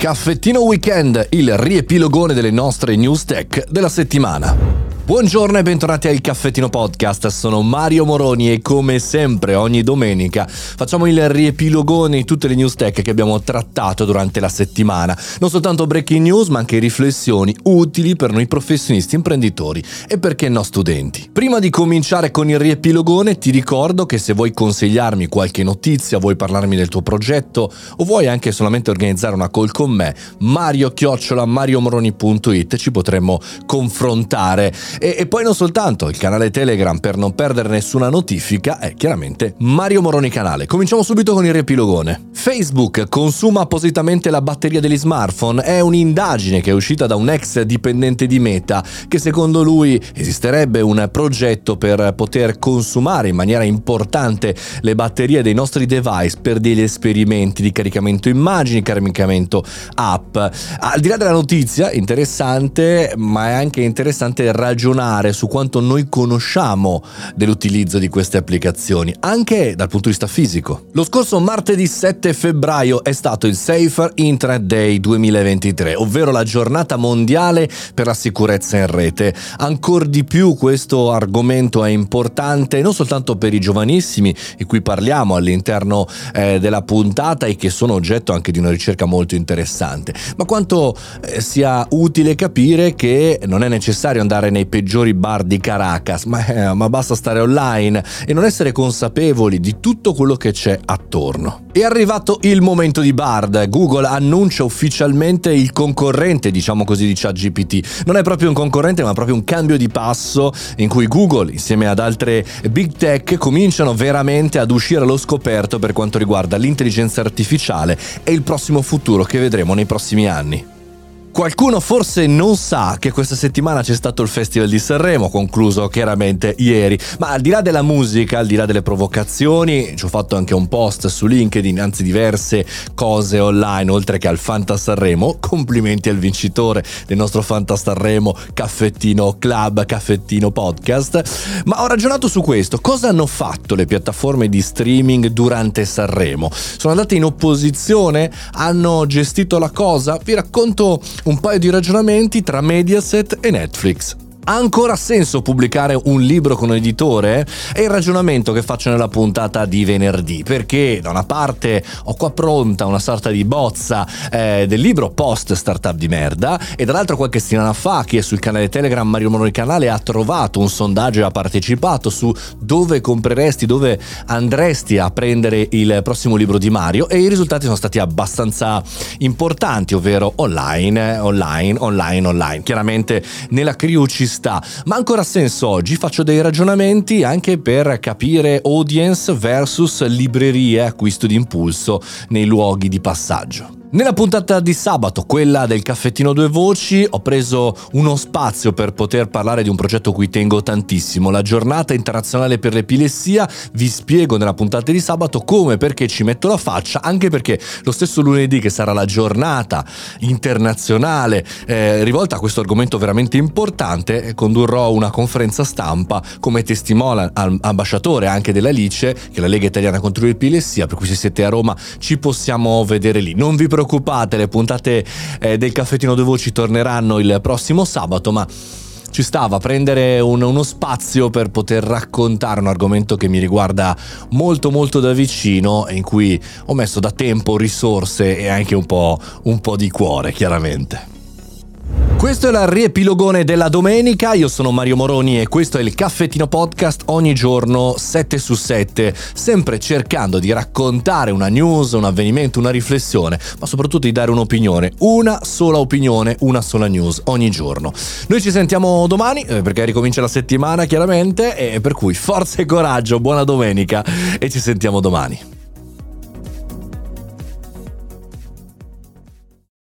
Caffettino Weekend, il riepilogone delle nostre news tech della settimana. Buongiorno e bentornati al Caffettino Podcast, sono Mario Moroni e come sempre ogni domenica facciamo il riepilogone di tutte le news tech che abbiamo trattato durante la settimana. Non soltanto breaking news ma anche riflessioni utili per noi professionisti, imprenditori e perché no studenti. Prima di cominciare con il riepilogone ti ricordo che se vuoi consigliarmi qualche notizia, vuoi parlarmi del tuo progetto o vuoi anche solamente organizzare una call con me, mario chiocciola mariomoroni.it ci potremmo confrontare e, e, poi non soltanto il canale Telegram per non perdere nessuna notifica è chiaramente Mario Moroni Canale. Cominciamo subito con il riepilogone. Facebook consuma appositamente la batteria degli smartphone. È un'indagine che è uscita da un ex dipendente di Meta che secondo lui esisterebbe un progetto per poter consumare in maniera importante le batterie dei nostri device per degli esperimenti di caricamento immagini, caricamento app. Al di là della notizia, interessante, ma è anche interessante ragionare ragionare su quanto noi conosciamo dell'utilizzo di queste applicazioni, anche dal punto di vista fisico. Lo scorso martedì 7 febbraio è stato il Safer Internet Day 2023, ovvero la giornata mondiale per la sicurezza in rete. Ancora di più questo argomento è importante non soltanto per i giovanissimi, di cui parliamo all'interno eh, della puntata e che sono oggetto anche di una ricerca molto interessante, ma quanto eh, sia utile capire che non è necessario andare nei peggiori bar di Caracas, ma, eh, ma basta stare online e non essere consapevoli di tutto quello che c'è attorno. È arrivato il momento di Bard. Google annuncia ufficialmente il concorrente, diciamo così, di ChatGPT. Non è proprio un concorrente, ma proprio un cambio di passo in cui Google, insieme ad altre big tech, cominciano veramente ad uscire allo scoperto per quanto riguarda l'intelligenza artificiale e il prossimo futuro che vedremo nei prossimi anni. Qualcuno forse non sa che questa settimana c'è stato il Festival di Sanremo, concluso chiaramente ieri, ma al di là della musica, al di là delle provocazioni, ci ho fatto anche un post su LinkedIn, anzi diverse cose online, oltre che al Fanta Sanremo, complimenti al vincitore del nostro Fanta Sanremo, Caffettino Club, Caffettino Podcast, ma ho ragionato su questo, cosa hanno fatto le piattaforme di streaming durante Sanremo? Sono andate in opposizione? Hanno gestito la cosa? Vi racconto un paio di ragionamenti tra Mediaset e Netflix. Ha ancora senso pubblicare un libro con un editore? È il ragionamento che faccio nella puntata di venerdì, perché da una parte ho qua pronta una sorta di bozza eh, del libro post startup di merda e dall'altro qualche settimana fa chi è sul canale Telegram Mario Monori Canale ha trovato un sondaggio e ha partecipato su dove compreresti, dove andresti a prendere il prossimo libro di Mario e i risultati sono stati abbastanza importanti, ovvero online, online, online, online. Chiaramente nella crew ci sta, ma ancora senso oggi faccio dei ragionamenti anche per capire audience versus librerie acquisto di impulso nei luoghi di passaggio. Nella puntata di sabato, quella del caffettino due voci, ho preso uno spazio per poter parlare di un progetto cui tengo tantissimo, la giornata internazionale per l'epilessia. Vi spiego nella puntata di sabato come perché ci metto la faccia, anche perché lo stesso lunedì che sarà la giornata internazionale eh, rivolta a questo argomento veramente importante, condurrò una conferenza stampa come testimone ambasciatore anche dell'Alice, che è la Lega Italiana contro l'epilessia, per cui se siete a Roma ci possiamo vedere lì. Non vi le puntate eh, del caffettino due voci torneranno il prossimo sabato, ma ci stava prendere un, uno spazio per poter raccontare un argomento che mi riguarda molto molto da vicino e in cui ho messo da tempo risorse e anche un po', un po di cuore, chiaramente. Questo è il riepilogone della domenica, io sono Mario Moroni e questo è il caffettino podcast ogni giorno 7 su 7, sempre cercando di raccontare una news, un avvenimento, una riflessione, ma soprattutto di dare un'opinione, una sola opinione, una sola news ogni giorno. Noi ci sentiamo domani eh, perché ricomincia la settimana chiaramente e per cui forza e coraggio, buona domenica e ci sentiamo domani.